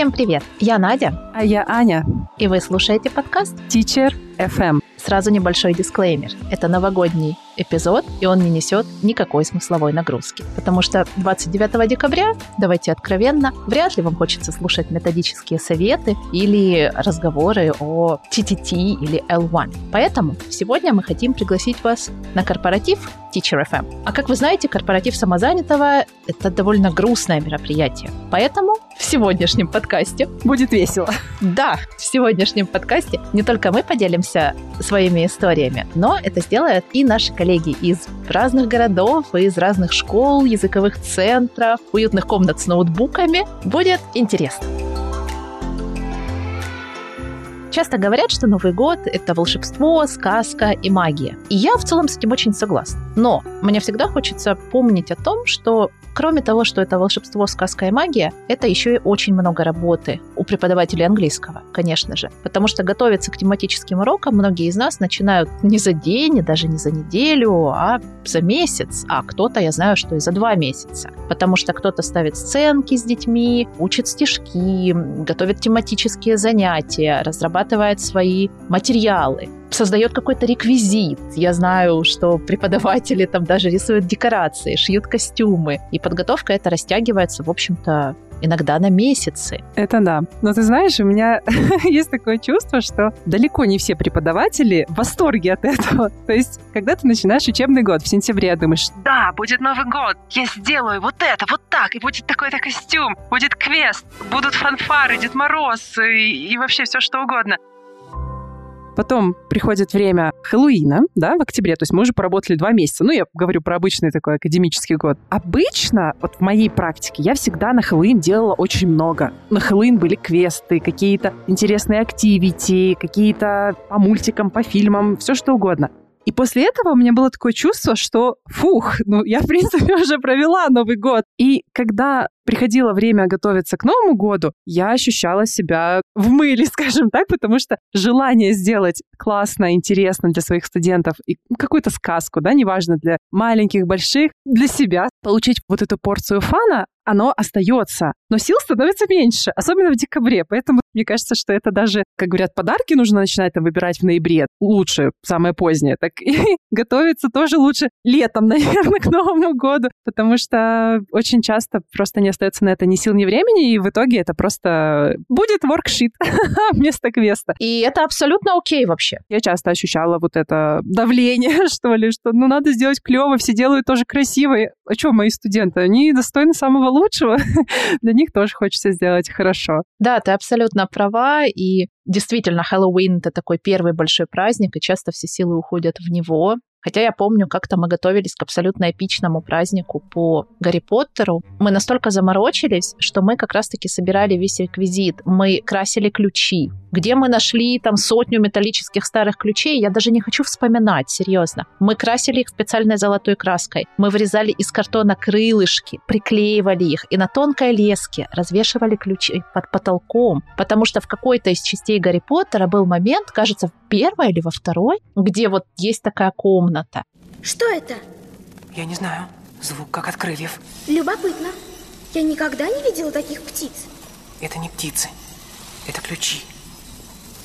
Всем привет! Я Надя. А я Аня. И вы слушаете подкаст Teacher FM. Сразу небольшой дисклеймер. Это новогодний эпизод, и он не несет никакой смысловой нагрузки. Потому что 29 декабря, давайте откровенно, вряд ли вам хочется слушать методические советы или разговоры о TTT или L1. Поэтому сегодня мы хотим пригласить вас на корпоратив Teacher FM. А как вы знаете, корпоратив самозанятого – это довольно грустное мероприятие. Поэтому в сегодняшнем подкасте будет весело. Да, в сегодняшнем подкасте не только мы поделимся своими историями, но это сделают и наши коллеги из разных городов, из разных школ, языковых центров, уютных комнат с ноутбуками. Будет интересно. Часто говорят, что Новый год — это волшебство, сказка и магия. И я в целом с этим очень согласна. Но мне всегда хочется помнить о том, что Кроме того, что это волшебство, сказка и магия, это еще и очень много работы у преподавателей английского, конечно же. Потому что готовиться к тематическим урокам многие из нас начинают не за день, и даже не за неделю, а за месяц. А кто-то, я знаю, что и за два месяца. Потому что кто-то ставит сценки с детьми, учит стишки, готовит тематические занятия, разрабатывает свои материалы создает какой-то реквизит. Я знаю, что преподаватели там даже рисуют декорации, шьют костюмы. И подготовка это растягивается, в общем-то, иногда на месяцы. Это да. Но ты знаешь, у меня есть такое чувство, что далеко не все преподаватели в восторге от этого. То есть, когда ты начинаешь учебный год в сентябре, думаешь, да, будет Новый год, я сделаю вот это, вот так, и будет такой-то костюм, будет квест, будут фанфары, Дед Мороз и, и вообще все что угодно. Потом приходит время Хэллоуина, да, в октябре, то есть мы уже поработали два месяца. Ну, я говорю про обычный такой академический год. Обычно, вот в моей практике, я всегда на Хэллоуин делала очень много. На Хэллоуин были квесты, какие-то интересные активити, какие-то по мультикам, по фильмам, все что угодно. И после этого у меня было такое чувство, что, фух, ну, я, в принципе, уже провела Новый год. И когда приходило время готовиться к Новому году, я ощущала себя в мыле, скажем так, потому что желание сделать классно, интересно для своих студентов и какую-то сказку, да, неважно, для маленьких, больших, для себя, получить вот эту порцию фана, оно остается. Но сил становится меньше, особенно в декабре. Поэтому мне кажется, что это даже, как говорят, подарки нужно начинать там выбирать в ноябре. Лучше, самое позднее. Так и готовиться тоже лучше летом, наверное, к Новому году, потому что очень часто просто не остается на это ни сил, ни времени, и в итоге это просто будет воркшит вместо квеста. И это абсолютно окей вообще. Я часто ощущала вот это давление, что ли, что ну надо сделать клево, все делают тоже красиво. А что мои студенты? Они достойны самого лучшего. Для них тоже хочется сделать хорошо. Да, ты абсолютно права, и действительно, Хэллоуин — это такой первый большой праздник, и часто все силы уходят в него. Хотя я помню, как-то мы готовились к абсолютно эпичному празднику по Гарри Поттеру. Мы настолько заморочились, что мы как раз-таки собирали весь реквизит. Мы красили ключи. Где мы нашли там сотню металлических старых ключей, я даже не хочу вспоминать, серьезно. Мы красили их специальной золотой краской. Мы вырезали из картона крылышки, приклеивали их и на тонкой леске развешивали ключи под потолком, потому что в какой-то из частей Гарри Поттера был момент, кажется, первой или во второй, где вот есть такая комната. Что это? Я не знаю. Звук как от крыльев. Любопытно. Я никогда не видела таких птиц. Это не птицы. Это ключи.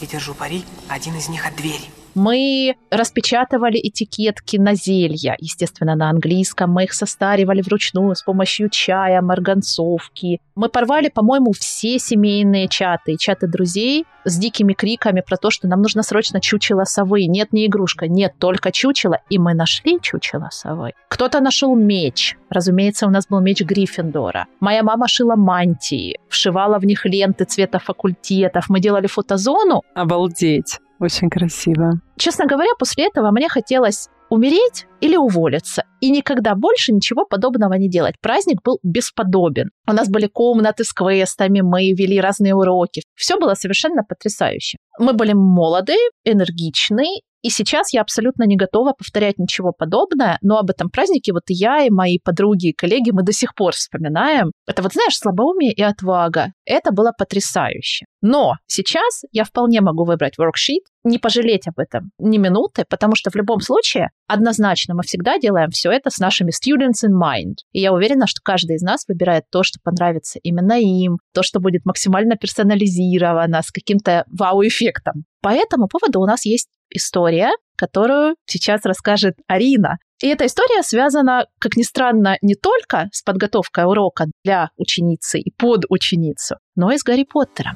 И держу пари, один из них от двери. Мы распечатывали этикетки на зелья, естественно, на английском. Мы их состаривали вручную с помощью чая, марганцовки. Мы порвали, по-моему, все семейные чаты, чаты друзей с дикими криками про то, что нам нужно срочно чучело совы. Нет, не игрушка, нет, только чучело. И мы нашли чучело совы. Кто-то нашел меч. Разумеется, у нас был меч Гриффиндора. Моя мама шила мантии, вшивала в них ленты цвета факультетов. Мы делали фотозону. Обалдеть. Очень красиво. Честно говоря, после этого мне хотелось умереть или уволиться. И никогда больше ничего подобного не делать. Праздник был бесподобен. У нас были комнаты с квестами, мы вели разные уроки. Все было совершенно потрясающе. Мы были молоды, энергичны, и сейчас я абсолютно не готова повторять ничего подобное, но об этом празднике вот я и мои подруги и коллеги, мы до сих пор вспоминаем. Это вот, знаешь, слабоумие и отвага. Это было потрясающе. Но сейчас я вполне могу выбрать worksheet, не пожалеть об этом ни минуты, потому что в любом случае однозначно мы всегда делаем все это с нашими students in mind. И я уверена, что каждый из нас выбирает то, что понравится именно им, то, что будет максимально персонализировано, с каким-то вау-эффектом. По этому поводу у нас есть история, которую сейчас расскажет Арина. И эта история связана, как ни странно, не только с подготовкой урока для ученицы и под ученицу, но и с Гарри Поттером.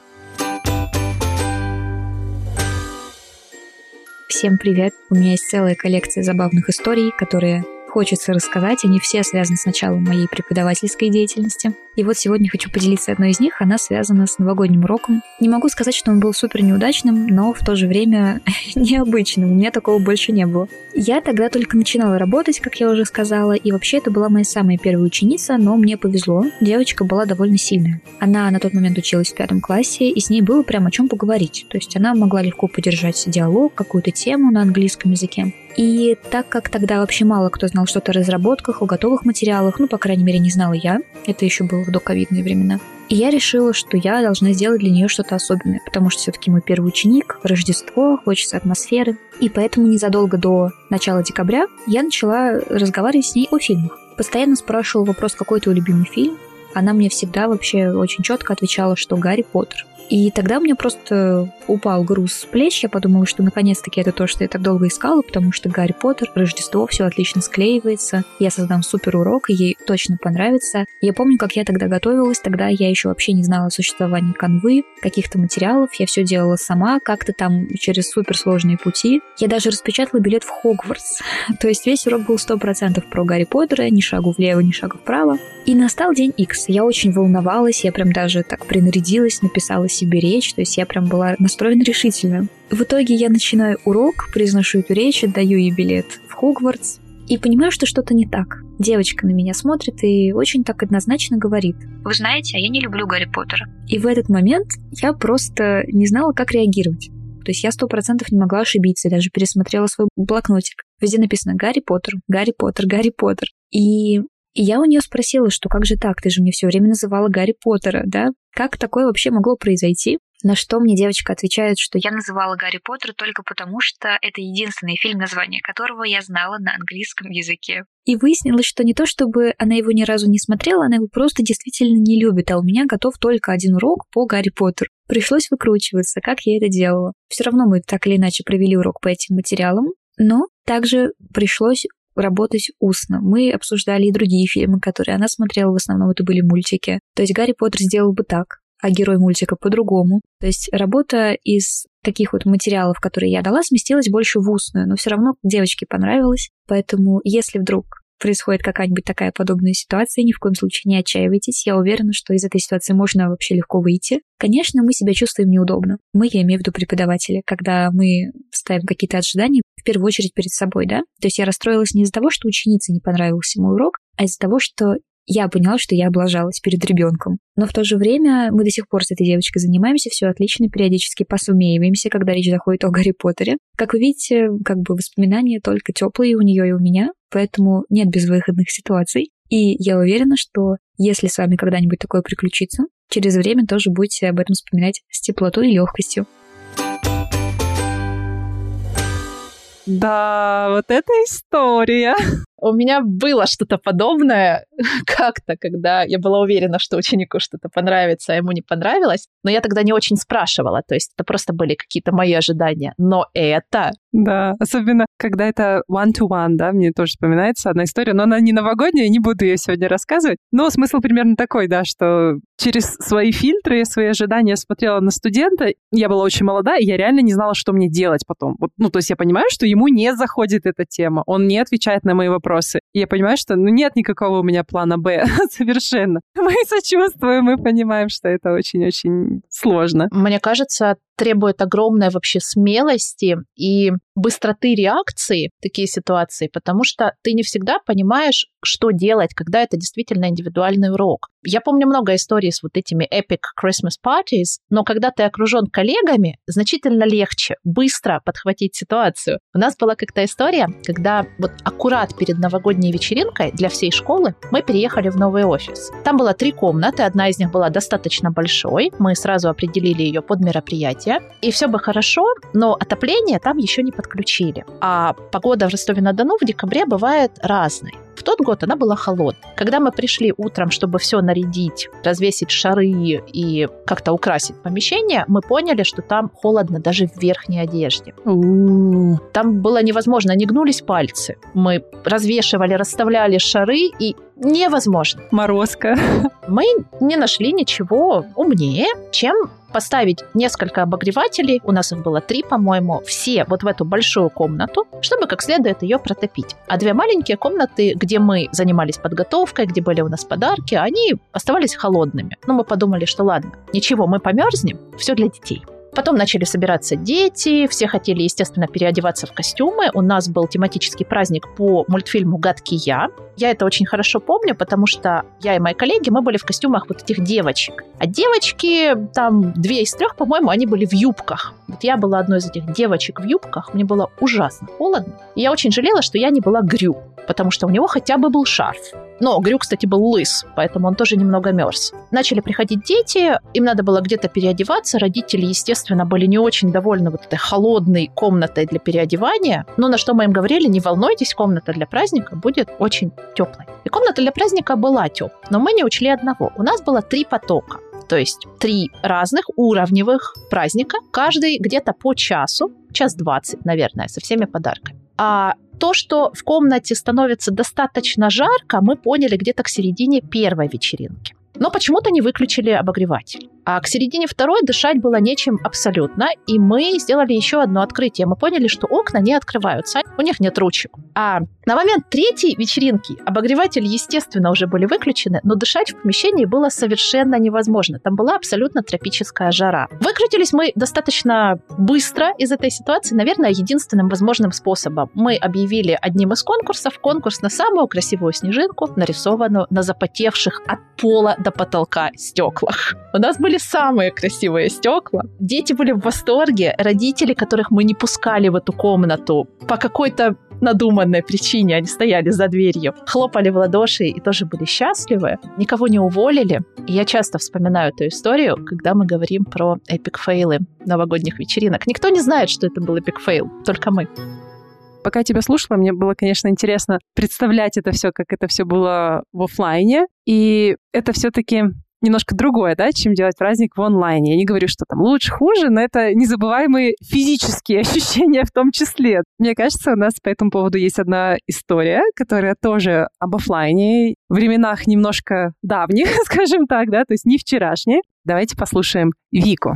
Всем привет! У меня есть целая коллекция забавных историй, которые хочется рассказать. Они все связаны с началом моей преподавательской деятельности. И вот сегодня хочу поделиться одной из них. Она связана с новогодним уроком. Не могу сказать, что он был супер неудачным, но в то же время необычным. У меня такого больше не было. Я тогда только начинала работать, как я уже сказала, и вообще это была моя самая первая ученица, но мне повезло. Девочка была довольно сильная. Она на тот момент училась в пятом классе, и с ней было прям о чем поговорить. То есть она могла легко поддержать диалог, какую-то тему на английском языке. И так как тогда вообще мало кто знал что-то о разработках, о готовых материалах, ну, по крайней мере, не знала я, это еще было в доковидные времена, и я решила, что я должна сделать для нее что-то особенное, потому что все-таки мой первый ученик, Рождество, хочется атмосферы. И поэтому незадолго до начала декабря я начала разговаривать с ней о фильмах. Постоянно спрашивала вопрос, какой твой любимый фильм. Она мне всегда вообще очень четко отвечала, что Гарри Поттер. И тогда у меня просто упал груз с плеч. Я подумала, что наконец-таки это то, что я так долго искала, потому что Гарри Поттер, Рождество, все отлично склеивается. Я создам супер урок, и ей точно понравится. Я помню, как я тогда готовилась. Тогда я еще вообще не знала о существовании канвы, каких-то материалов. Я все делала сама, как-то там через суперсложные пути. Я даже распечатала билет в Хогвартс. То есть весь урок был 100% про Гарри Поттера, ни шагу влево, ни шагу вправо. И настал день X. Я очень волновалась, я прям даже так принарядилась, написала себе речь, то есть я прям была настроена решительно. В итоге я начинаю урок, произношу эту речь, отдаю ей билет в Хогвартс, и понимаю, что что-то не так. Девочка на меня смотрит и очень так однозначно говорит. Вы знаете, а я не люблю Гарри Поттера. И в этот момент я просто не знала, как реагировать. То есть я сто процентов не могла ошибиться, даже пересмотрела свой блокнотик. Везде написано «Гарри Поттер», «Гарри Поттер», «Гарри Поттер». И и я у нее спросила, что как же так, ты же мне все время называла Гарри Поттера, да? Как такое вообще могло произойти? На что мне девочка отвечает, что я называла Гарри Поттера только потому, что это единственный фильм, название которого я знала на английском языке. И выяснилось, что не то чтобы она его ни разу не смотрела, она его просто действительно не любит, а у меня готов только один урок по Гарри Поттеру. Пришлось выкручиваться, как я это делала. Все равно мы так или иначе провели урок по этим материалам, но также пришлось работать устно. Мы обсуждали и другие фильмы, которые она смотрела, в основном это были мультики. То есть Гарри Поттер сделал бы так, а герой мультика по-другому. То есть работа из таких вот материалов, которые я дала, сместилась больше в устную, но все равно девочке понравилось. Поэтому, если вдруг происходит какая-нибудь такая подобная ситуация, ни в коем случае не отчаивайтесь. Я уверена, что из этой ситуации можно вообще легко выйти. Конечно, мы себя чувствуем неудобно. Мы, я имею в виду преподаватели, когда мы ставим какие-то ожидания, в первую очередь перед собой, да? То есть я расстроилась не из-за того, что ученице не понравился мой урок, а из-за того, что я поняла, что я облажалась перед ребенком. Но в то же время мы до сих пор с этой девочкой занимаемся, все отлично, периодически посумеиваемся, когда речь заходит о Гарри Поттере. Как вы видите, как бы воспоминания только теплые у нее и у меня, поэтому нет безвыходных ситуаций. И я уверена, что если с вами когда-нибудь такое приключится, через время тоже будете об этом вспоминать с теплотой и легкостью. Да, вот эта история. У меня было что-то подобное как-то, когда я была уверена, что ученику что-то понравится, а ему не понравилось. Но я тогда не очень спрашивала, то есть это просто были какие-то мои ожидания. Но это... Да, особенно когда это one-to-one, да, мне тоже вспоминается одна история, но она не новогодняя, не буду ее сегодня рассказывать. Но смысл примерно такой, да, что через свои фильтры, свои ожидания смотрела на студента. Я была очень молода, и я реально не знала, что мне делать потом. Вот, ну, то есть я понимаю, что ему не заходит эта тема, он не отвечает на мои вопросы, вопросы. И я понимаю, что ну, нет никакого у меня плана Б совершенно. Мы сочувствуем, мы понимаем, что это очень-очень сложно. Мне кажется, требует огромной вообще смелости и быстроты реакции в такие ситуации, потому что ты не всегда понимаешь, что делать, когда это действительно индивидуальный урок. Я помню много историй с вот этими epic Christmas parties, но когда ты окружен коллегами, значительно легче быстро подхватить ситуацию. У нас была как-то история, когда вот аккурат перед новогодней вечеринкой для всей школы мы переехали в новый офис. Там было три комнаты, одна из них была достаточно большой, мы сразу определили ее под мероприятие, и все бы хорошо, но отопление там еще не подключили. А погода в Ростове-на-Дону в декабре бывает разной. В тот год она была холодной. Когда мы пришли утром, чтобы все нарядить, развесить шары и как-то украсить помещение, мы поняли, что там холодно даже в верхней одежде. Там было невозможно, не гнулись пальцы. Мы развешивали, расставляли шары, и невозможно. Морозка. Мы не нашли ничего умнее, чем поставить несколько обогревателей, у нас их было три, по-моему, все вот в эту большую комнату, чтобы как следует ее протопить. А две маленькие комнаты, где мы занимались подготовкой, где были у нас подарки, они оставались холодными. Но мы подумали, что ладно, ничего, мы померзнем, все для детей. Потом начали собираться дети, все хотели, естественно, переодеваться в костюмы. У нас был тематический праздник по мультфильму «Гадкий я». Я это очень хорошо помню, потому что я и мои коллеги, мы были в костюмах вот этих девочек. А девочки, там две из трех, по-моему, они были в юбках. Вот я была одной из этих девочек в юбках, мне было ужасно холодно. И я очень жалела, что я не была Грю, потому что у него хотя бы был шарф. Но Грю, кстати, был лыс, поэтому он тоже немного мерз. Начали приходить дети, им надо было где-то переодеваться. Родители, естественно, были не очень довольны вот этой холодной комнатой для переодевания. Но на что мы им говорили, не волнуйтесь, комната для праздника будет очень теплой. И комната для праздника была теплой. Но мы не учли одного. У нас было три потока. То есть три разных уровневых праздника, каждый где-то по часу, час двадцать, наверное, со всеми подарками. А то, что в комнате становится достаточно жарко, мы поняли где-то к середине первой вечеринки. Но почему-то не выключили обогреватель. А к середине второй дышать было нечем абсолютно, и мы сделали еще одно открытие. Мы поняли, что окна не открываются, у них нет ручек. А на момент третьей вечеринки обогреватели, естественно, уже были выключены, но дышать в помещении было совершенно невозможно. Там была абсолютно тропическая жара. Выкрутились мы достаточно быстро из этой ситуации, наверное, единственным возможным способом. Мы объявили одним из конкурсов конкурс на самую красивую снежинку, нарисованную на запотевших от пола до потолка стеклах. У нас были самые красивые стекла. Дети были в восторге. Родители, которых мы не пускали в эту комнату по какой-то надуманной причине они стояли за дверью, хлопали в ладоши и тоже были счастливы. Никого не уволили. И я часто вспоминаю эту историю, когда мы говорим про epic fail ы новогодних вечеринок. Никто не знает, что это был epic fail, только мы. Пока я тебя слушала, мне было, конечно, интересно представлять это все, как это все было в офлайне. И это все-таки немножко другое, да, чем делать праздник в онлайне. Я не говорю, что там лучше, хуже, но это незабываемые физические ощущения в том числе. Мне кажется, у нас по этому поводу есть одна история, которая тоже об офлайне, временах немножко давних, скажем так, да, то есть не вчерашние. Давайте послушаем Вику.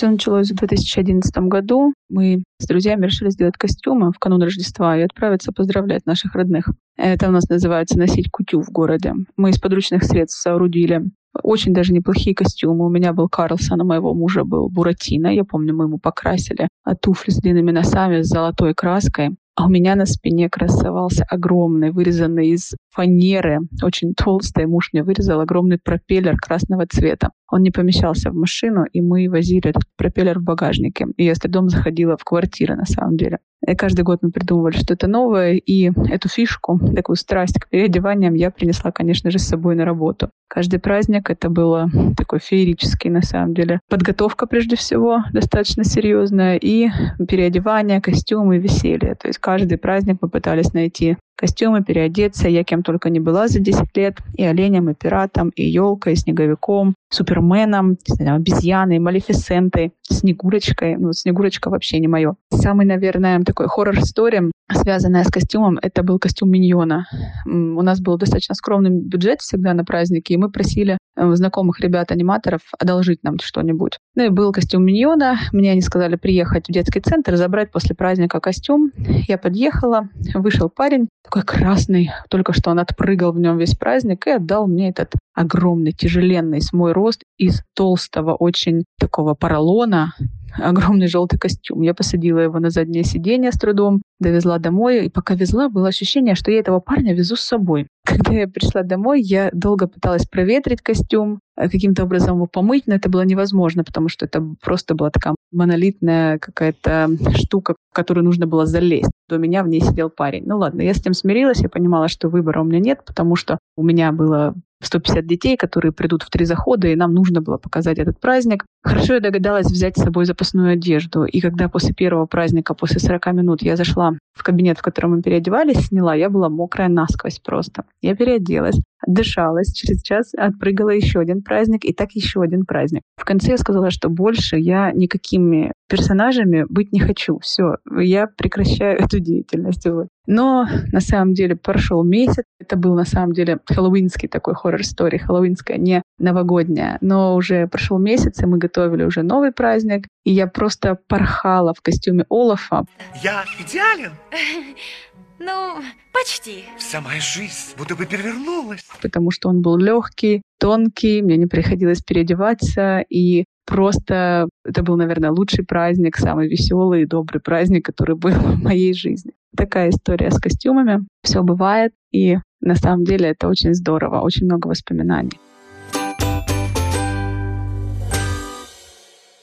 Все началось в 2011 году. Мы с друзьями решили сделать костюмы в канун Рождества и отправиться поздравлять наших родных. Это у нас называется носить кутю в городе. Мы из подручных средств соорудили очень даже неплохие костюмы. У меня был Карлсон, у моего мужа был Буратино. Я помню, мы ему покрасили а туфли с длинными носами, с золотой краской. А у меня на спине красовался огромный, вырезанный из фанеры, очень толстый. Муж мне вырезал огромный пропеллер красного цвета. Он не помещался в машину, и мы возили этот пропеллер в багажнике. И я с трудом заходила в квартиры, на самом деле. И каждый год мы придумывали что-то новое, и эту фишку, такую страсть к переодеваниям я принесла, конечно же, с собой на работу. Каждый праздник это было такой феерический, на самом деле. Подготовка, прежде всего, достаточно серьезная, и переодевание, костюмы, веселье. То есть каждый праздник мы пытались найти костюмы, переодеться. Я кем только не была за 10 лет. И оленем, и пиратом, и елкой, и снеговиком, суперменом, обезьяной, малефисентой, снегурочкой. Ну, снегурочка вообще не мое. Самый, наверное, такой хоррор-история, связанная с костюмом, это был костюм миньона. У нас был достаточно скромный бюджет всегда на праздники, и мы просили э, знакомых ребят-аниматоров одолжить нам что-нибудь. Ну и был костюм миньона. Мне они сказали приехать в детский центр, забрать после праздника костюм. Я подъехала, вышел парень, такой красный, только что он отпрыгал в нем весь праздник и отдал мне этот огромный, тяжеленный с мой рост из толстого, очень такого поролона, огромный желтый костюм. Я посадила его на заднее сиденье с трудом, довезла домой, и пока везла, было ощущение, что я этого парня везу с собой. Когда я пришла домой, я долго пыталась проветрить костюм, э, каким-то образом его помыть, но это было невозможно, потому что это просто была такая монолитная какая-то штука, в которую нужно было залезть. У меня в ней сидел парень. Ну ладно, я с этим смирилась, я понимала, что выбора у меня нет, потому что у меня было 150 детей, которые придут в три захода, и нам нужно было показать этот праздник. Хорошо я догадалась взять с собой запасную одежду. И когда после первого праздника, после 40 минут, я зашла в кабинет, в котором мы переодевались, сняла, я была мокрая насквозь просто. Я переоделась, отдышалась, через час отпрыгала еще один праздник, и так еще один праздник. В конце я сказала, что больше я никакими персонажами быть не хочу. Все, я прекращаю эту деятельность. Вот. Но на самом деле прошел месяц. Это был на самом деле хэллоуинский такой хоррор-стори, хэллоуинская, не новогодняя. Но уже прошел месяц, и мы готовили уже новый праздник. И я просто порхала в костюме Олафа. Я идеален? Ну, почти. Вся моя жизнь будто бы перевернулась. Потому что он был легкий, тонкий, мне не приходилось переодеваться, и просто это был, наверное, лучший праздник, самый веселый и добрый праздник, который был в моей жизни. Такая история с костюмами. Все бывает, и на самом деле это очень здорово, очень много воспоминаний.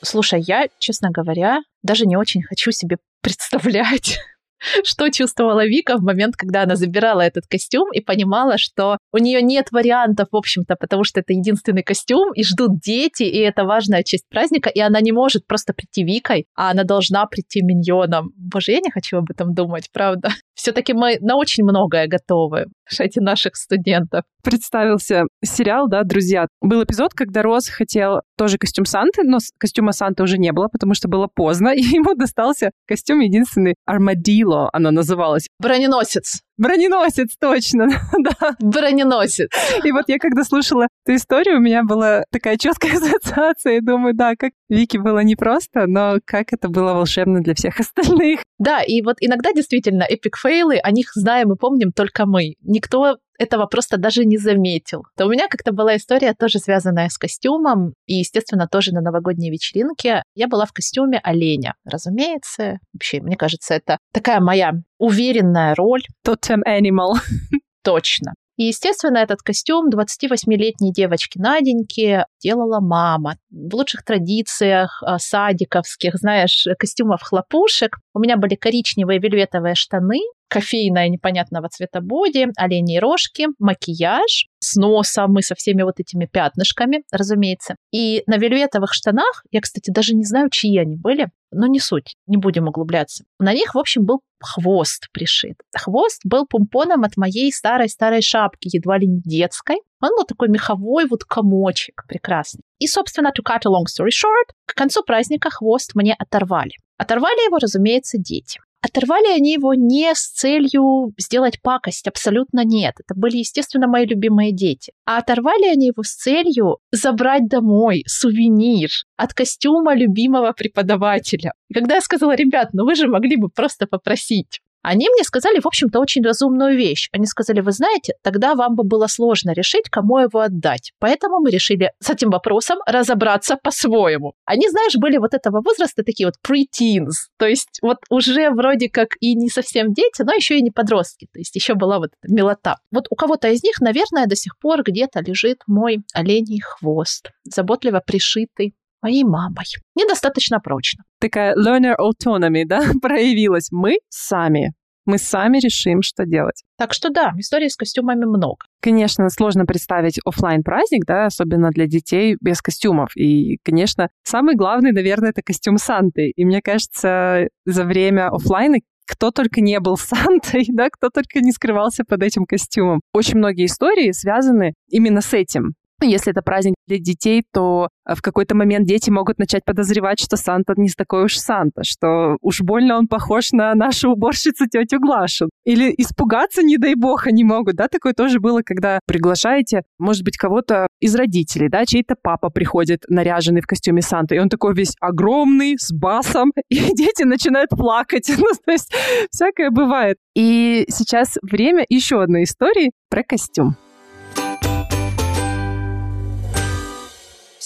Слушай, я, честно говоря, даже не очень хочу себе представлять, что чувствовала Вика в момент, когда она забирала этот костюм и понимала, что у нее нет вариантов, в общем-то, потому что это единственный костюм, и ждут дети, и это важная часть праздника, и она не может просто прийти Викой, а она должна прийти миньоном. Боже, я не хочу об этом думать, правда. Все-таки мы на очень многое готовы, эти наших студентов. Представился сериал, да, «Друзья». Был эпизод, когда Роз хотел тоже костюм Санты, но костюма Санты уже не было, потому что было поздно, и ему достался костюм единственный Армадило, она называлась. Броненосец. Броненосец, точно, да. Броненосец. И вот я когда слушала эту историю, у меня была такая четкая ассоциация, и думаю, да, как Вики было непросто, но как это было волшебно для всех остальных. Да, и вот иногда действительно epic fail ы, о них знаем и помним только мы. Никто этого просто даже не заметил. То у меня как-то была история тоже связанная с костюмом, и, естественно, тоже на новогодней вечеринке. Я была в костюме оленя, разумеется. Вообще, мне кажется, это такая моя уверенная роль. Totem animal. Точно. И, естественно, этот костюм 28-летней девочки Наденьки делала мама. В лучших традициях а, садиковских, знаешь, костюмов хлопушек. У меня были коричневые вельветовые штаны, кофейная непонятного цвета боди, оленьи рожки, макияж с носом и со всеми вот этими пятнышками, разумеется. И на вельветовых штанах, я, кстати, даже не знаю, чьи они были, но не суть, не будем углубляться. На них, в общем, был хвост пришит. Хвост был помпоном от моей старой-старой шапки, едва ли не детской. Он был такой меховой вот комочек прекрасный. И, собственно, to cut a long story short, к концу праздника хвост мне оторвали. Оторвали его, разумеется, дети. Оторвали они его не с целью сделать пакость, абсолютно нет. Это были, естественно, мои любимые дети. А оторвали они его с целью забрать домой сувенир от костюма любимого преподавателя. И когда я сказала, ребят, ну вы же могли бы просто попросить они мне сказали, в общем-то, очень разумную вещь. Они сказали, вы знаете, тогда вам бы было сложно решить, кому его отдать. Поэтому мы решили с этим вопросом разобраться по-своему. Они, знаешь, были вот этого возраста такие вот pre-teens. То есть вот уже вроде как и не совсем дети, но еще и не подростки. То есть еще была вот эта милота. Вот у кого-то из них, наверное, до сих пор где-то лежит мой оленей хвост, заботливо пришитый моей мамой. Недостаточно прочно. Такая learner autonomy, да, проявилась. Мы сами. Мы сами решим, что делать. Так что да, историй с костюмами много. Конечно, сложно представить офлайн праздник, да, особенно для детей без костюмов. И, конечно, самый главный, наверное, это костюм Санты. И мне кажется, за время офлайна кто только не был Сантой, да, кто только не скрывался под этим костюмом. Очень многие истории связаны именно с этим. Если это праздник для детей, то э, в какой-то момент дети могут начать подозревать, что Санта не такой уж Санта, что уж больно он похож на нашу уборщицу тетю Глашу. Или испугаться, не дай бог, они могут. Да, такое тоже было, когда приглашаете, может быть, кого-то из родителей, да, чей-то папа приходит наряженный в костюме Санта, и он такой весь огромный, с басом, и дети начинают плакать. Ну, то есть всякое бывает. И сейчас время еще одной истории про костюм.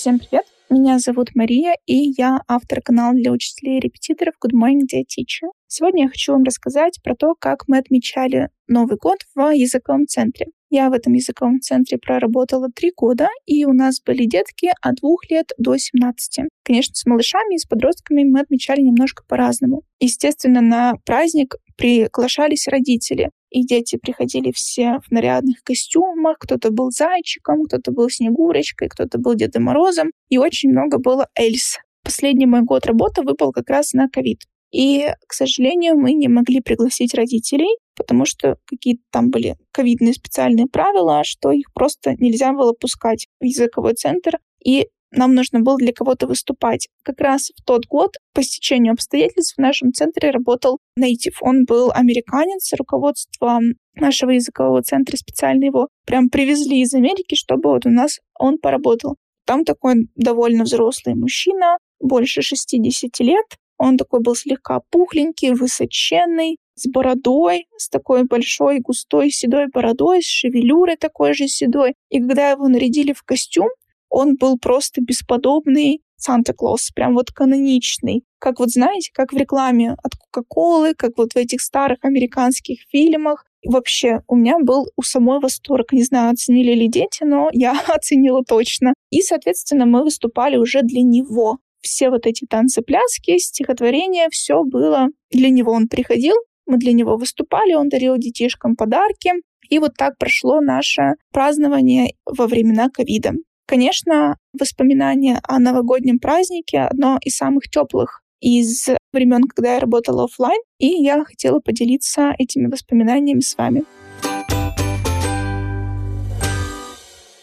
Всем привет! Меня зовут Мария, и я автор канала для учителей и репетиторов Good Morning Dear Teacher. Сегодня я хочу вам рассказать про то, как мы отмечали Новый год в языковом центре. Я в этом языковом центре проработала три года, и у нас были детки от двух лет до 17. Конечно, с малышами и с подростками мы отмечали немножко по-разному. Естественно, на праздник приглашались родители. И дети приходили все в нарядных костюмах, кто-то был зайчиком, кто-то был Снегурочкой, кто-то был Дедом Морозом, и очень много было Эльс. Последний мой год работы выпал как раз на ковид. И, к сожалению, мы не могли пригласить родителей, потому что какие-то там были ковидные специальные правила, что их просто нельзя было пускать в языковой центр. И нам нужно было для кого-то выступать. Как раз в тот год, по стечению обстоятельств, в нашем центре работал Нейтив. Он был американец, руководство нашего языкового центра специально его прям привезли из Америки, чтобы вот у нас он поработал. Там такой довольно взрослый мужчина, больше 60 лет. Он такой был слегка пухленький, высоченный, с бородой, с такой большой, густой, седой бородой, с шевелюрой такой же седой. И когда его нарядили в костюм, он был просто бесподобный Санта-Клаус, прям вот каноничный. Как вот знаете, как в рекламе от Кока-Колы, как вот в этих старых американских фильмах. И вообще, у меня был у самой восторг. Не знаю, оценили ли дети, но я оценила точно. И, соответственно, мы выступали уже для него. Все вот эти танцы, пляски, стихотворения, все было для него. Он приходил, мы для него выступали, он дарил детишкам подарки. И вот так прошло наше празднование во времена ковида. Конечно, воспоминания о новогоднем празднике одно из самых теплых из времен, когда я работала офлайн, и я хотела поделиться этими воспоминаниями с вами.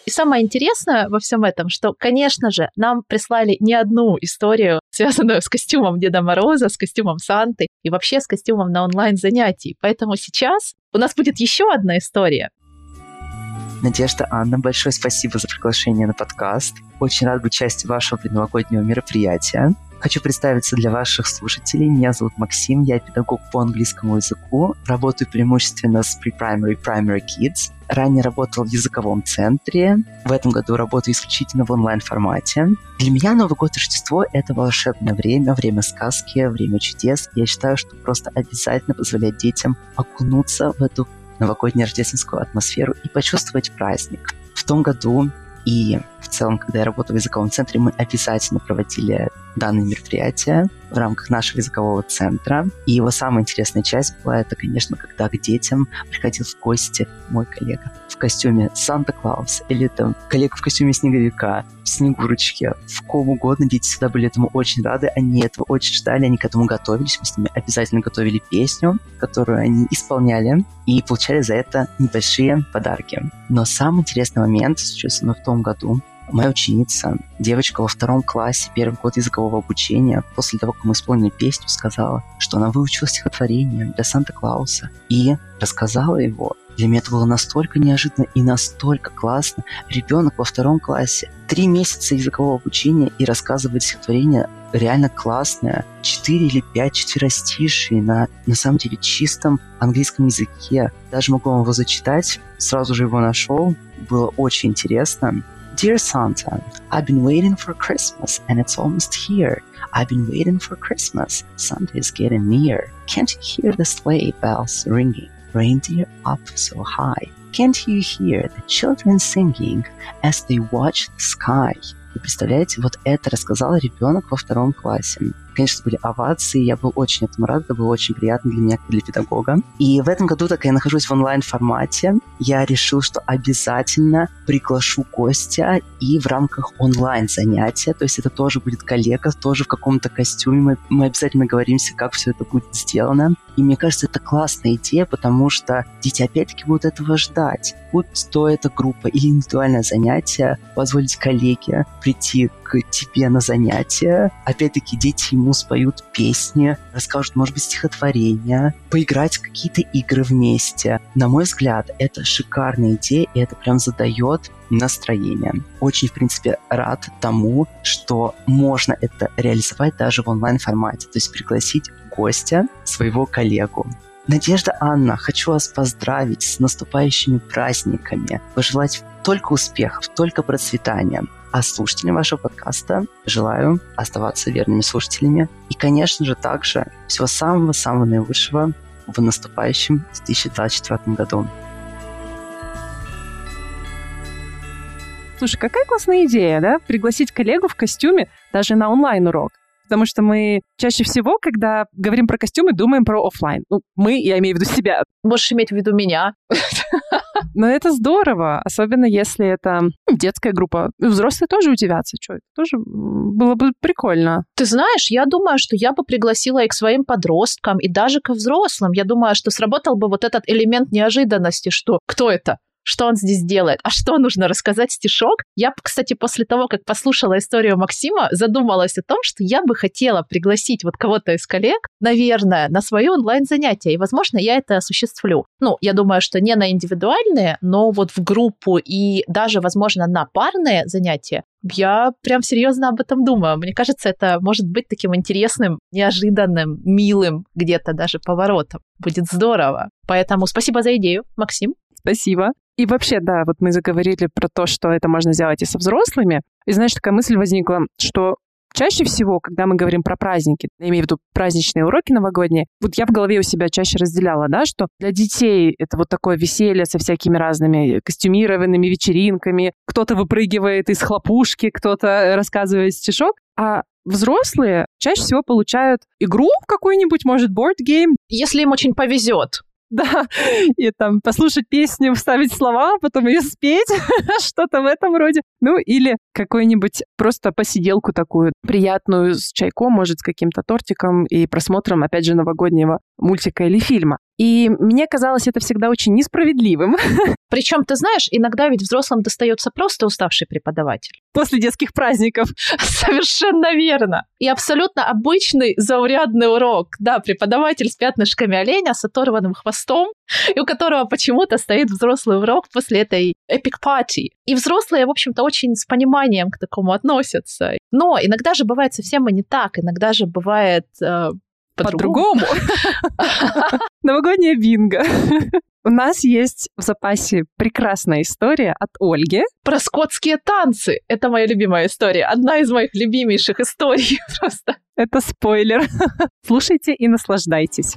И самое интересное во всем этом, что, конечно же, нам прислали не одну историю, связанную с костюмом Деда Мороза, с костюмом Санты и вообще с костюмом на онлайн-занятии. Поэтому сейчас у нас будет еще одна история. Надежда, Анна, большое спасибо за приглашение на подкаст. Очень рад быть частью вашего предновогоднего мероприятия. Хочу представиться для ваших слушателей. Меня зовут Максим, я педагог по английскому языку. Работаю преимущественно с pre-primary и primary kids. Ранее работал в языковом центре. В этом году работаю исключительно в онлайн-формате. Для меня Новый год и Рождество — это волшебное время, время сказки, время чудес. Я считаю, что просто обязательно позволять детям окунуться в эту новогоднюю рождественскую атмосферу и почувствовать праздник. В том году и в целом, когда я работал в языковом центре, мы обязательно проводили данные мероприятия в рамках нашего языкового центра. И его самая интересная часть была, это, конечно, когда к детям приходил в гости мой коллега в костюме Санта-Клаус или там коллега в костюме Снеговика, в Снегурочке, в ком угодно. Дети всегда были этому очень рады, они этого очень ждали, они к этому готовились. Мы с ними обязательно готовили песню, которую они исполняли, и получали за это небольшие подарки. Но самый интересный момент случился в том году, Моя ученица, девочка во втором классе, первый год языкового обучения, после того, как мы исполнили песню, сказала, что она выучила стихотворение для Санта-Клауса и рассказала его. Для меня это было настолько неожиданно и настолько классно. Ребенок во втором классе, три месяца языкового обучения и рассказывает стихотворение реально классное. Четыре или пять четверостишей на, на самом деле, чистом английском языке. Даже могу вам его зачитать. Сразу же его нашел. Было очень интересно. Dear Santa, I've been waiting for Christmas and it's almost here. I've been waiting for Christmas. Santa is getting near. Can't you hear the sleigh bells ringing? Reindeer up so high. Can't you hear the children singing as they watch the sky? Вы представляете, вот это рассказал ребенок во втором классе. Конечно, были овации, я был очень этому рад, это было очень приятно для меня, как для педагога. И в этом году, так как я нахожусь в онлайн-формате, я решил, что обязательно приглашу гостя и в рамках онлайн-занятия, то есть это тоже будет коллега, тоже в каком-то костюме, мы, мы обязательно говоримся, как все это будет сделано. И мне кажется, это классная идея, потому что дети опять-таки будут этого ждать. Будь то эта группа или индивидуальное занятие, позволить коллеге прийти к тебе на занятие. Опять-таки дети ему споют песни, расскажут, может быть, стихотворения, поиграть в какие-то игры вместе. На мой взгляд, это шикарная идея, и это прям задает настроение. Очень, в принципе, рад тому, что можно это реализовать даже в онлайн-формате, то есть пригласить гостя, своего коллегу. Надежда Анна, хочу вас поздравить с наступающими праздниками, пожелать только успехов, только процветания. А слушателям вашего подкаста желаю оставаться верными слушателями и, конечно же, также всего самого-самого наилучшего в наступающем 2024 году. Слушай, какая классная идея, да? Пригласить коллегу в костюме даже на онлайн-урок. потому что мы чаще всего, когда говорим про костюмы, думаем про офлайн. Ну, мы, я имею в виду себя. Можешь иметь в виду меня. Но это здорово, особенно если это детская группа. Взрослые тоже удивятся, что это тоже было бы прикольно. Ты знаешь, я думаю, что я бы пригласила и к своим подросткам, и даже к взрослым. Я думаю, что сработал бы вот этот элемент неожиданности, что кто это? Что он здесь делает, а что нужно рассказать стишок. Я, кстати, после того, как послушала историю Максима, задумалась о том, что я бы хотела пригласить вот кого-то из коллег, наверное, на свое онлайн-занятие, и, возможно, я это осуществлю. Ну, я думаю, что не на индивидуальные, но вот в группу и даже, возможно, на парные занятия, я прям серьезно об этом думаю. Мне кажется, это может быть таким интересным, неожиданным, милым где-то даже поворотом. Будет здорово. Поэтому спасибо за идею, Максим. Спасибо. И вообще, да, вот мы заговорили про то, что это можно сделать и со взрослыми. И знаешь, такая мысль возникла, что чаще всего, когда мы говорим про праздники, я имею в виду праздничные уроки новогодние, вот я в голове у себя чаще разделяла, да, что для детей это вот такое веселье со всякими разными костюмированными вечеринками, кто-то выпрыгивает из хлопушки, кто-то рассказывает стишок, а взрослые чаще всего получают игру какую-нибудь, может, board game. Если им очень повезет. Да, и там послушать песню, вставить слова, потом ее спеть, что-то в этом роде. Ну, или какую-нибудь просто посиделку такую приятную с чайком, может, с каким-то тортиком и просмотром, опять же, новогоднего мультика или фильма. И мне казалось это всегда очень несправедливым. Причем, ты знаешь, иногда ведь взрослым достается просто уставший преподаватель. После детских праздников. Совершенно верно. И абсолютно обычный заурядный урок. Да, преподаватель с пятнышками оленя, с оторванным хвостом, и у которого почему-то стоит взрослый урок после этой эпик пати. И взрослые, в общем-то, очень с пониманием к такому относятся. Но иногда же бывает совсем и не так. Иногда же бывает э, по-другому. Новогодняя бинго. У нас есть в запасе прекрасная история от Ольги. Про скотские танцы. Это моя любимая история. Одна из моих любимейших историй просто. Это спойлер. Слушайте и наслаждайтесь.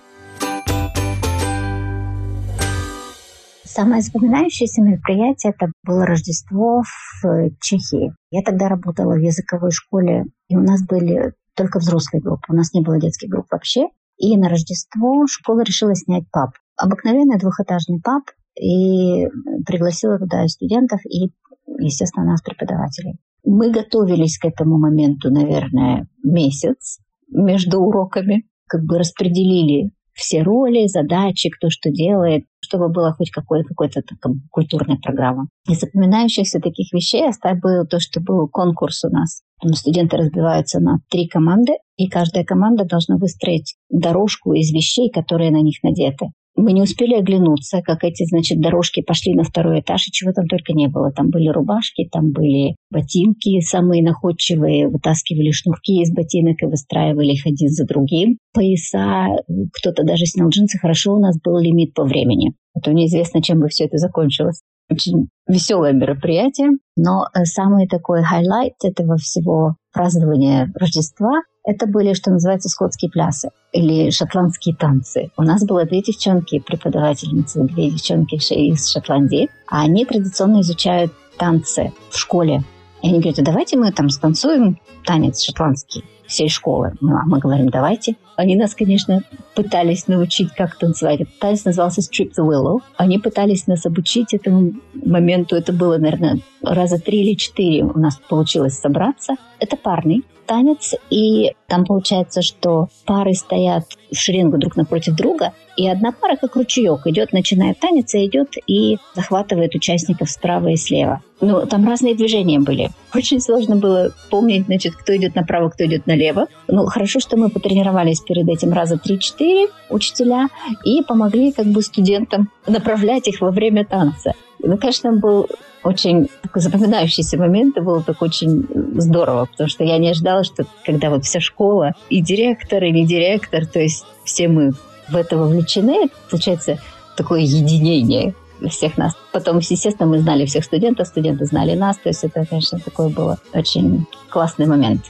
Самое запоминающееся мероприятие это было Рождество в Чехии. Я тогда работала в языковой школе, и у нас были только взрослые группы. У нас не было детских групп вообще. И на Рождество школа решила снять паб. Обыкновенный двухэтажный паб. И пригласила туда студентов, и, естественно, нас, преподавателей. Мы готовились к этому моменту, наверное, месяц между уроками. Как бы распределили все роли, задачи, кто что делает, чтобы была хоть какой-то какой культурная программа. Из запоминающихся таких вещей оставил то, что был конкурс у нас. Там студенты разбиваются на три команды, и каждая команда должна выстроить дорожку из вещей, которые на них надеты. Мы не успели оглянуться, как эти, значит, дорожки пошли на второй этаж, и чего там только не было. Там были рубашки, там были ботинки самые находчивые, вытаскивали шнурки из ботинок и выстраивали их один за другим. Пояса, кто-то даже снял джинсы. Хорошо, у нас был лимит по времени. А то неизвестно, чем бы все это закончилось. Очень веселое мероприятие, но э, самый такой highlight этого всего празднования Рождества это были, что называется, скотские плясы или шотландские танцы. У нас было две девчонки, преподавательницы, две девчонки из Шотландии, а они традиционно изучают танцы в школе. И они говорят, а давайте мы там станцуем танец шотландский всей школы. Ну, а мы говорим, давайте. Они нас, конечно, пытались научить, как танцевать. Танец назывался Strip the Willow. Они пытались нас обучить этому моменту. Это было, наверное, раза три или четыре у нас получилось собраться. Это парный танец, и там получается, что пары стоят в шеренгу друг напротив друга, и одна пара, как ручеек, идет, начинает танец, и идет и захватывает участников справа и слева. Ну, там разные движения были. Очень сложно было помнить, значит, кто идет направо, кто идет налево. Ну, хорошо, что мы потренировались перед этим раза 3-4 учителя и помогли как бы студентам направлять их во время танца. Ну, конечно, был очень такой запоминающийся момент, и было так очень здорово, потому что я не ожидала, что когда вот вся школа, и директор, или директор, то есть все мы в это вовлечены, получается такое единение всех нас. Потом, естественно, мы знали всех студентов, студенты знали нас, то есть это, конечно, такой был очень классный момент.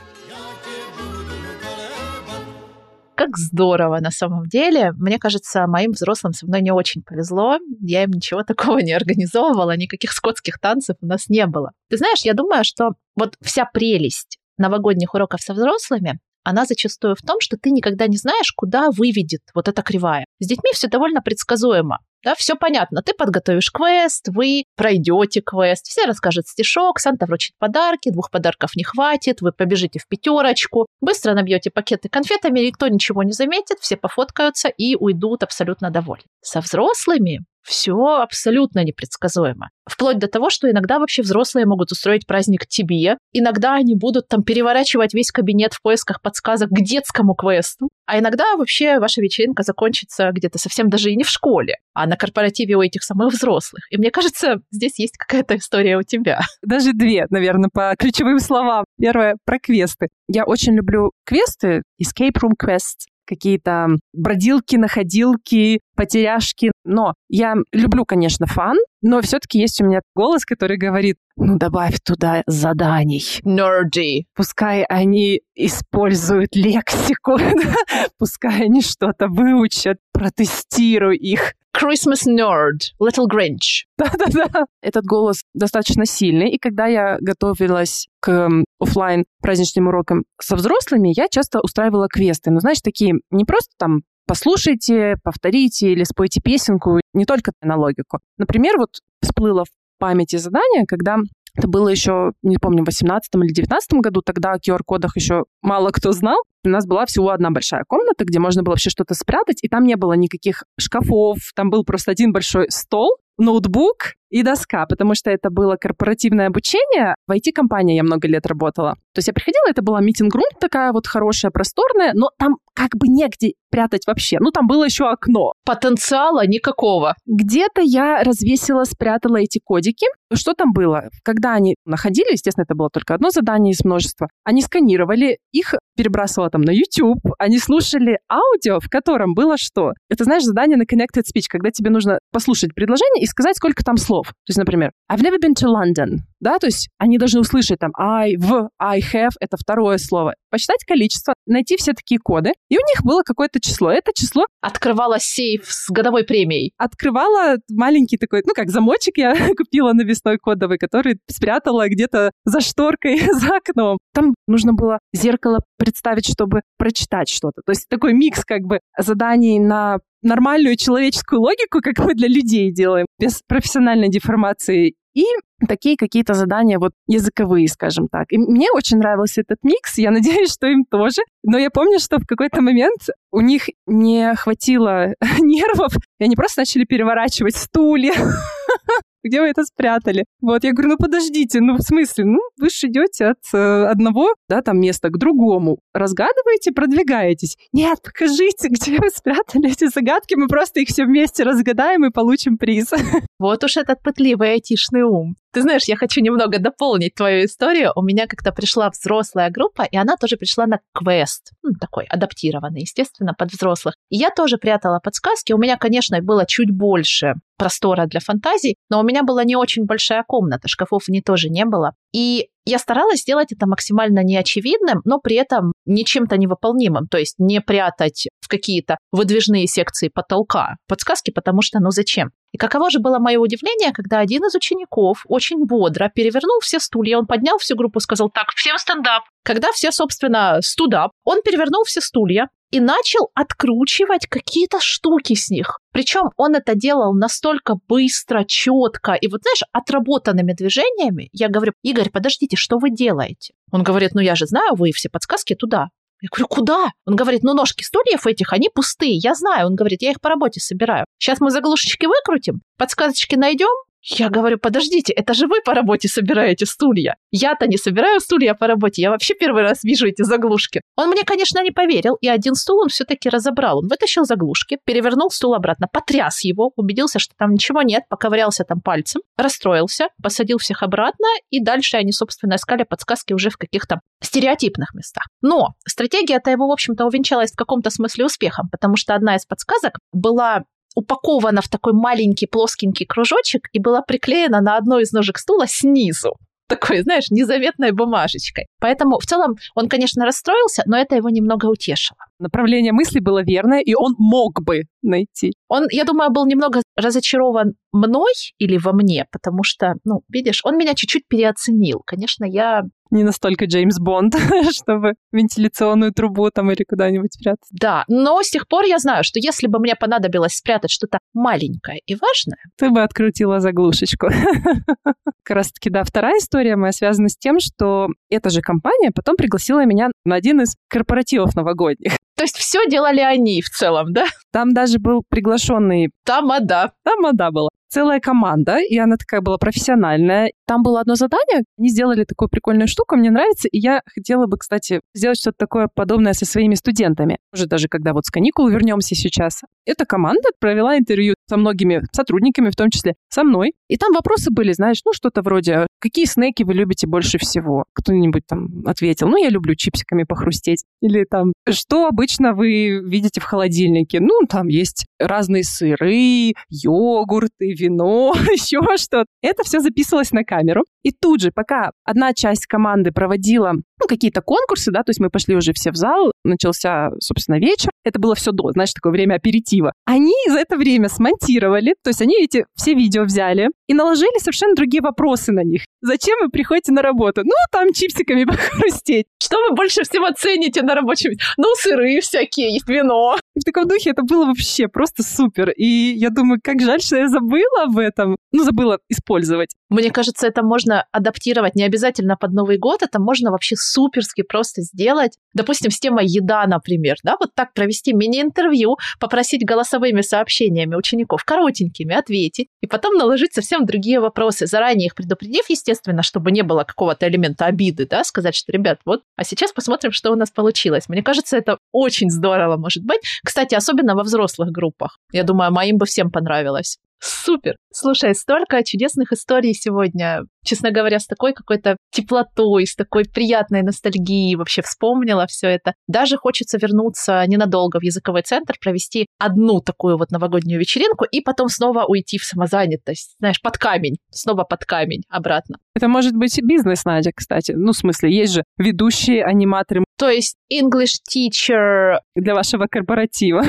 как здорово на самом деле. Мне кажется, моим взрослым со мной не очень повезло. Я им ничего такого не организовывала, никаких скотских танцев у нас не было. Ты знаешь, я думаю, что вот вся прелесть новогодних уроков со взрослыми она зачастую в том, что ты никогда не знаешь, куда выведет вот эта кривая. С детьми все довольно предсказуемо. Да, все понятно. Ты подготовишь квест, вы пройдете квест, все расскажут стишок, Санта вручит подарки, двух подарков не хватит, вы побежите в пятерочку, быстро набьете пакеты конфетами, никто ничего не заметит, все пофоткаются и уйдут абсолютно довольны. Со взрослыми все абсолютно непредсказуемо. Вплоть до того, что иногда вообще взрослые могут устроить праздник тебе, иногда они будут там переворачивать весь кабинет в поисках подсказок к детскому квесту, а иногда вообще ваша вечеринка закончится где-то совсем даже и не в школе, а на корпоративе у этих самых взрослых. И мне кажется, здесь есть какая-то история у тебя. Даже две, наверное, по ключевым словам. Первое про квесты. Я очень люблю квесты, escape room quests, какие-то бродилки, находилки, потеряшки. Но я люблю, конечно, фан, но все-таки есть у меня голос, который говорит, ну добавь туда заданий. Nerdy. Пускай они используют лексику, пускай они что-то выучат, протестируй их. Christmas nerd, Little Grinch. Да-да-да. Этот голос достаточно сильный, и когда я готовилась к офлайн праздничным урокам со взрослыми, я часто устраивала квесты. Ну, знаешь, такие не просто там послушайте, повторите или спойте песенку, не только на логику. Например, вот всплыло в памяти задание, когда это было еще, не помню, в 18 или 19 году, тогда о QR-кодах еще мало кто знал. У нас была всего одна большая комната, где можно было вообще что-то спрятать, и там не было никаких шкафов, там был просто один большой стол, ноутбук и доска, потому что это было корпоративное обучение. В IT-компании я много лет работала. То есть я приходила, это была митинг-рум такая вот хорошая, просторная, но там как бы негде прятать вообще. Ну, там было еще окно. Потенциала никакого. Где-то я развесила, спрятала эти кодики. Что там было? Когда они находили, естественно, это было только одно задание из множества, они сканировали, их перебрасывала там на YouTube, они слушали аудио, в котором было что? Это, знаешь, задание на Connected Speech, когда тебе нужно послушать предложение и сказать, сколько там слов. То есть, например, I've never been to London, да, то есть они должны услышать там I, в, I have, это второе слово. Посчитать количество, найти все такие коды, и у них было какое-то число. Это число... Открывала сейф с годовой премией. Открывала маленький такой, ну как замочек я купила навесной кодовый, который спрятала где-то за шторкой, за окном. Там нужно было зеркало представить, чтобы прочитать что-то. То есть такой микс как бы заданий на нормальную человеческую логику, как мы для людей делаем, без профессиональной деформации. И такие какие-то задания вот языковые, скажем так. И мне очень нравился этот микс, я надеюсь, что им тоже. Но я помню, что в какой-то момент у них не хватило нервов, и они просто начали переворачивать стулья. Где вы это спрятали? Вот, я говорю, ну подождите, ну в смысле, ну вы же идете от э, одного, да, там места к другому, разгадываете, продвигаетесь. Нет, покажите, где вы спрятали эти загадки, мы просто их все вместе разгадаем и получим приз. Вот уж этот пытливый айтишный ум. Ты знаешь, я хочу немного дополнить твою историю. У меня как-то пришла взрослая группа, и она тоже пришла на квест. Ну, такой адаптированный, естественно, под взрослых. И я тоже прятала подсказки. У меня, конечно, было чуть больше простора для фантазий, но у меня была не очень большая комната, шкафов не тоже не было. И я старалась сделать это максимально неочевидным, но при этом не чем-то невыполнимым, то есть не прятать в какие-то выдвижные секции потолка подсказки, потому что ну зачем? И каково же было мое удивление, когда один из учеников очень бодро перевернул все стулья, он поднял всю группу, сказал, так, всем стендап. Когда все, собственно, студап, он перевернул все стулья, и начал откручивать какие-то штуки с них. Причем он это делал настолько быстро, четко и вот, знаешь, отработанными движениями. Я говорю, Игорь, подождите, что вы делаете? Он говорит, ну я же знаю, вы все подсказки туда. Я говорю, куда? Он говорит, ну ножки стульев этих, они пустые, я знаю. Он говорит, я их по работе собираю. Сейчас мы заглушечки выкрутим, подсказочки найдем, я говорю, подождите, это же вы по работе собираете стулья. Я-то не собираю стулья по работе, я вообще первый раз вижу эти заглушки. Он мне, конечно, не поверил, и один стул он все-таки разобрал. Он вытащил заглушки, перевернул стул обратно, потряс его, убедился, что там ничего нет, поковырялся там пальцем, расстроился, посадил всех обратно, и дальше они, собственно, искали подсказки уже в каких-то стереотипных местах. Но стратегия-то его, в общем-то, увенчалась в каком-то смысле успехом, потому что одна из подсказок была упакована в такой маленький плоскенький кружочек и была приклеена на одной из ножек стула снизу такой, знаешь, незаветной бумажечкой. Поэтому в целом он, конечно, расстроился, но это его немного утешило. Направление мысли было верное, и он мог бы найти. Он, я думаю, был немного разочарован мной или во мне, потому что, ну, видишь, он меня чуть-чуть переоценил. Конечно, я не настолько Джеймс Бонд, чтобы вентиляционную трубу там или куда-нибудь спрятать. Да, но с тех пор я знаю, что если бы мне понадобилось спрятать что-то маленькое и важное... Ты бы открутила заглушечку. Как раз таки, да, вторая история моя связана с тем, что эта же компания потом пригласила меня на один из корпоративов новогодних. То есть все делали они в целом, да? Там даже был приглашенный... Тамада. Тамада была целая команда, и она такая была профессиональная. Там было одно задание, они сделали такую прикольную штуку, мне нравится, и я хотела бы, кстати, сделать что-то такое подобное со своими студентами. Уже даже когда вот с каникул вернемся сейчас. Эта команда провела интервью со многими сотрудниками, в том числе со мной. И там вопросы были, знаешь, ну что-то вроде, какие снеки вы любите больше всего? Кто-нибудь там ответил, ну я люблю чипсиками похрустеть. Или там, что обычно вы видите в холодильнике? Ну, там есть разные сыры, йогурты, вино, еще что-то. Это все записывалось на камеру. И тут же, пока одна часть команды проводила ну, какие-то конкурсы, да, то есть мы пошли уже все в зал, начался, собственно, вечер. Это было все до, знаешь, такое время аперитива. Они за это время смонтировали, то есть они эти все видео взяли и наложили совершенно другие вопросы на них. Зачем вы приходите на работу? Ну, там чипсиками похрустеть. Что вы больше всего цените на рабочем? Ну, сыры всякие, вино. И в таком духе это было вообще просто супер. И я думаю, как жаль, что я забыла об этом. Ну, забыла использовать. Мне кажется, это можно адаптировать не обязательно под Новый год, это можно вообще суперски просто сделать. Допустим, с темой еда, например, да, вот так провести мини-интервью, попросить голосовыми сообщениями учеников коротенькими ответить, и потом наложить совсем другие вопросы, заранее их предупредив, естественно, чтобы не было какого-то элемента обиды, да, сказать, что, ребят, вот, а сейчас посмотрим, что у нас получилось. Мне кажется, это очень здорово может быть. Кстати, особенно во взрослых группах. Я думаю, моим бы всем понравилось. Супер! Слушай, столько чудесных историй сегодня. Честно говоря, с такой какой-то теплотой, с такой приятной ностальгией вообще вспомнила все это. Даже хочется вернуться ненадолго в языковой центр, провести одну такую вот новогоднюю вечеринку и потом снова уйти в самозанятость. Знаешь, под камень. Снова под камень обратно. Это может быть бизнес, Надя, кстати. Ну, в смысле, есть же ведущие аниматоры. То есть English teacher... Для вашего корпоратива.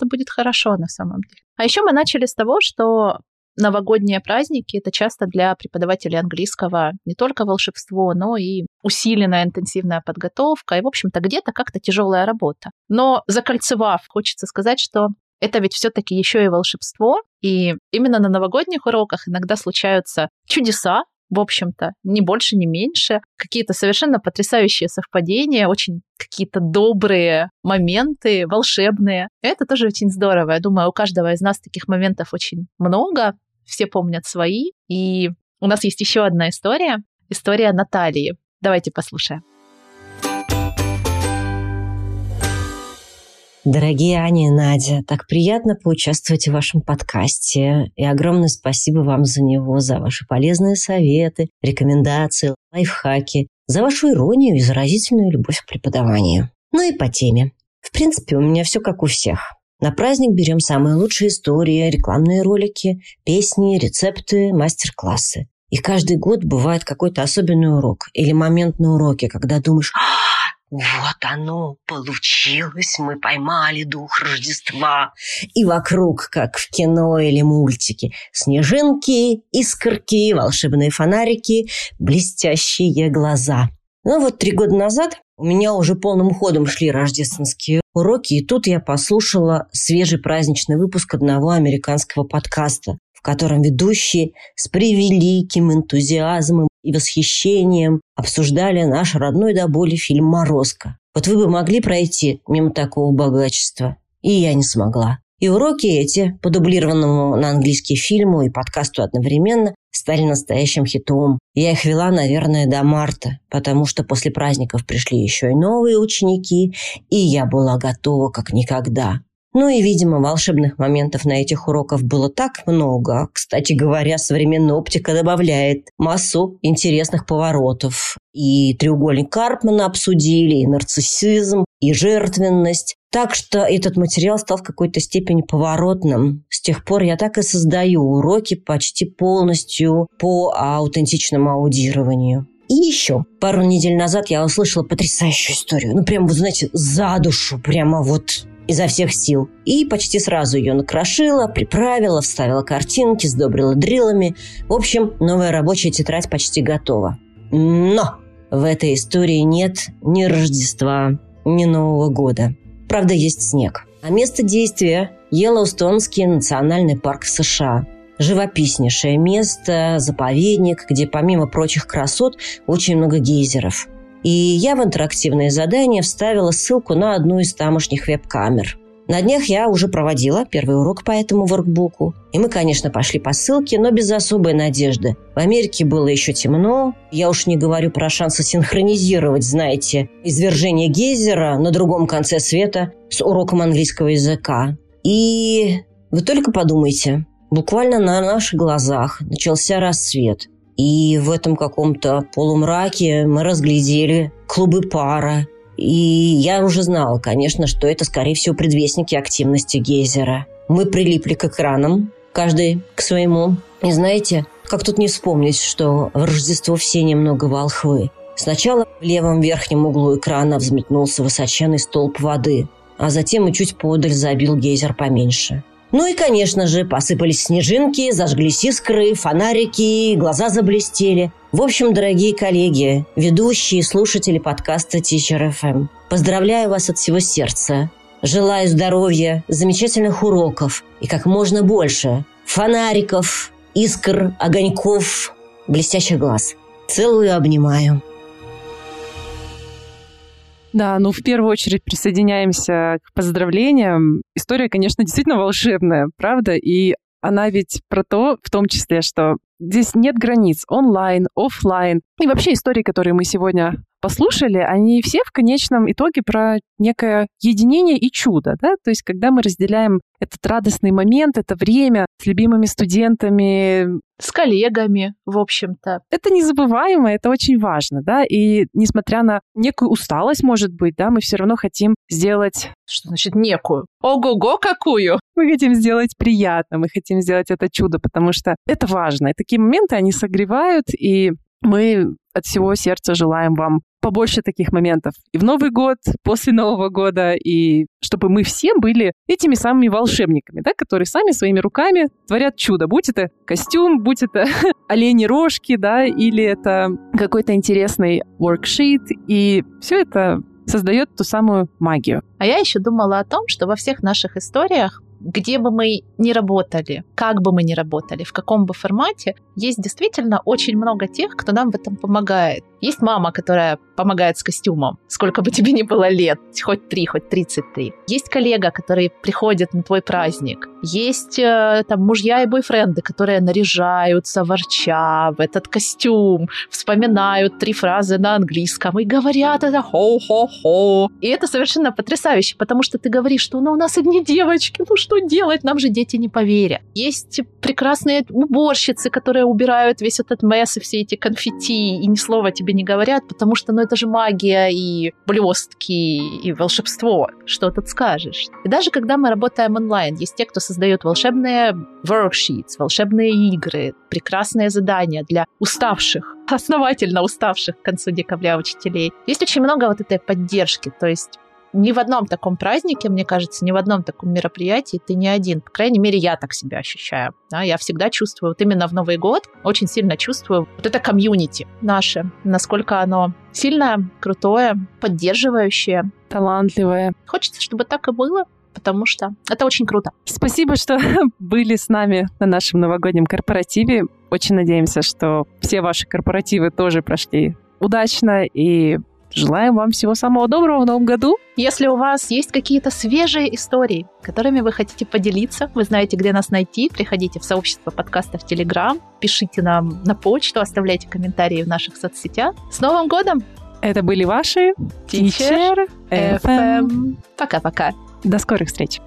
Это будет хорошо на самом деле. А еще мы начали с того, что новогодние праздники это часто для преподавателей английского не только волшебство, но и усиленная интенсивная подготовка и, в общем-то, где-то как-то тяжелая работа. Но закольцевав, хочется сказать, что это ведь все-таки еще и волшебство, и именно на новогодних уроках иногда случаются чудеса, в общем-то, ни больше, ни меньше. Какие-то совершенно потрясающие совпадения, очень какие-то добрые моменты, волшебные. Это тоже очень здорово. Я думаю, у каждого из нас таких моментов очень много. Все помнят свои. И у нас есть еще одна история. История Натальи. Давайте послушаем. Дорогие Аня и Надя, так приятно поучаствовать в вашем подкасте. И огромное спасибо вам за него, за ваши полезные советы, рекомендации, лайфхаки, за вашу иронию и заразительную любовь к преподаванию. Ну и по теме. В принципе, у меня все как у всех. На праздник берем самые лучшие истории, рекламные ролики, песни, рецепты, мастер-классы. И каждый год бывает какой-то особенный урок или момент на уроке, когда думаешь, вот оно, получилось, мы поймали дух Рождества. И вокруг, как в кино или мультике, снежинки, искорки, волшебные фонарики, блестящие глаза. Ну вот три года назад у меня уже полным ходом шли рождественские уроки, и тут я послушала свежий праздничный выпуск одного американского подкаста, в котором ведущие с превеликим энтузиазмом и восхищением обсуждали наш родной до боли фильм «Морозко». Вот вы бы могли пройти мимо такого богачества. И я не смогла. И уроки эти, по дублированному на английский фильму и подкасту одновременно, стали настоящим хитом. Я их вела, наверное, до марта, потому что после праздников пришли еще и новые ученики, и я была готова как никогда. Ну и, видимо, волшебных моментов на этих уроках было так много. Кстати говоря, современная оптика добавляет массу интересных поворотов. И треугольник Карпмана обсудили, и нарциссизм, и жертвенность. Так что этот материал стал в какой-то степени поворотным. С тех пор я так и создаю уроки почти полностью по аутентичному аудированию. И еще пару недель назад я услышала потрясающую историю. Ну, прям, вот знаете, за душу, прямо вот изо всех сил. И почти сразу ее накрошила, приправила, вставила картинки, сдобрила дрелами. В общем, новая рабочая тетрадь почти готова. Но в этой истории нет ни Рождества, ни Нового года. Правда, есть снег. А место действия – Йеллоустонский национальный парк США. Живописнейшее место, заповедник, где помимо прочих красот очень много гейзеров. И я в интерактивное задание вставила ссылку на одну из тамошних веб-камер. На днях я уже проводила первый урок по этому воркбуку. И мы, конечно, пошли по ссылке, но без особой надежды. В Америке было еще темно. Я уж не говорю про шансы синхронизировать, знаете, извержение гейзера на другом конце света с уроком английского языка. И вы только подумайте, буквально на наших глазах начался рассвет. И в этом каком-то полумраке мы разглядели клубы пара, и я уже знала, конечно, что это, скорее всего, предвестники активности гейзера. Мы прилипли к экранам, каждый к своему. И знаете, как тут не вспомнить, что в Рождество все немного волхвы. Сначала в левом верхнем углу экрана взметнулся высоченный столб воды, а затем и чуть подаль забил гейзер поменьше. Ну и, конечно же, посыпались снежинки, зажглись искры, фонарики, глаза заблестели. В общем, дорогие коллеги, ведущие и слушатели подкаста Teacher FM, поздравляю вас от всего сердца. Желаю здоровья, замечательных уроков и как можно больше фонариков, искр, огоньков, блестящих глаз. Целую и обнимаю. Да, ну в первую очередь присоединяемся к поздравлениям. История, конечно, действительно волшебная, правда? И она ведь про то, в том числе, что здесь нет границ онлайн, офлайн. И вообще истории, которые мы сегодня послушали, они все в конечном итоге про некое единение и чудо, да, то есть когда мы разделяем этот радостный момент, это время с любимыми студентами, с коллегами, в общем-то. Это незабываемо, это очень важно, да, и несмотря на некую усталость, может быть, да, мы все равно хотим сделать... Что значит некую? Ого-го, какую! Мы хотим сделать приятно, мы хотим сделать это чудо, потому что это важно. И такие моменты, они согревают, и мы от всего сердца желаем вам побольше таких моментов и в Новый год, после Нового года, и чтобы мы все были этими самыми волшебниками, да, которые сами своими руками творят чудо. Будь это костюм, будь это олени рожки, да, или это какой-то интересный worksheet, и все это создает ту самую магию. А я еще думала о том, что во всех наших историях где бы мы ни работали, как бы мы ни работали, в каком бы формате, есть действительно очень много тех, кто нам в этом помогает. Есть мама, которая помогает с костюмом, сколько бы тебе ни было лет, хоть три, хоть 33. Есть коллега, который приходит на твой праздник. Есть э, там мужья и бойфренды, которые наряжаются, ворча в этот костюм, вспоминают три фразы на английском и говорят это хо-хо-хо. И это совершенно потрясающе, потому что ты говоришь, что ну, у нас одни девочки, ну что делать, нам же дети не поверят. Есть прекрасные уборщицы, которые убирают весь этот месс и все эти конфетти, и ни слова тебе не говорят, потому что, ну, это же магия и блестки, и волшебство. Что тут скажешь? И даже когда мы работаем онлайн, есть те, кто создает волшебные worksheets, волшебные игры, прекрасные задания для уставших, основательно уставших к концу декабря учителей. Есть очень много вот этой поддержки, то есть ни в одном таком празднике, мне кажется, ни в одном таком мероприятии ты не один. По крайней мере, я так себя ощущаю. Да, я всегда чувствую, вот именно в Новый год, очень сильно чувствую вот это комьюнити наше, насколько оно сильное, крутое, поддерживающее. Талантливое. Хочется, чтобы так и было, потому что это очень круто. Спасибо, что были с нами на нашем новогоднем корпоративе. Очень надеемся, что все ваши корпоративы тоже прошли удачно и Желаем вам всего самого доброго в новом году. Если у вас есть какие-то свежие истории, которыми вы хотите поделиться, вы знаете, где нас найти, приходите в сообщество подкаста в Телеграм, пишите нам на почту, оставляйте комментарии в наших соцсетях. С Новым годом! Это были ваши Teacher FM. Пока-пока. До скорых встреч!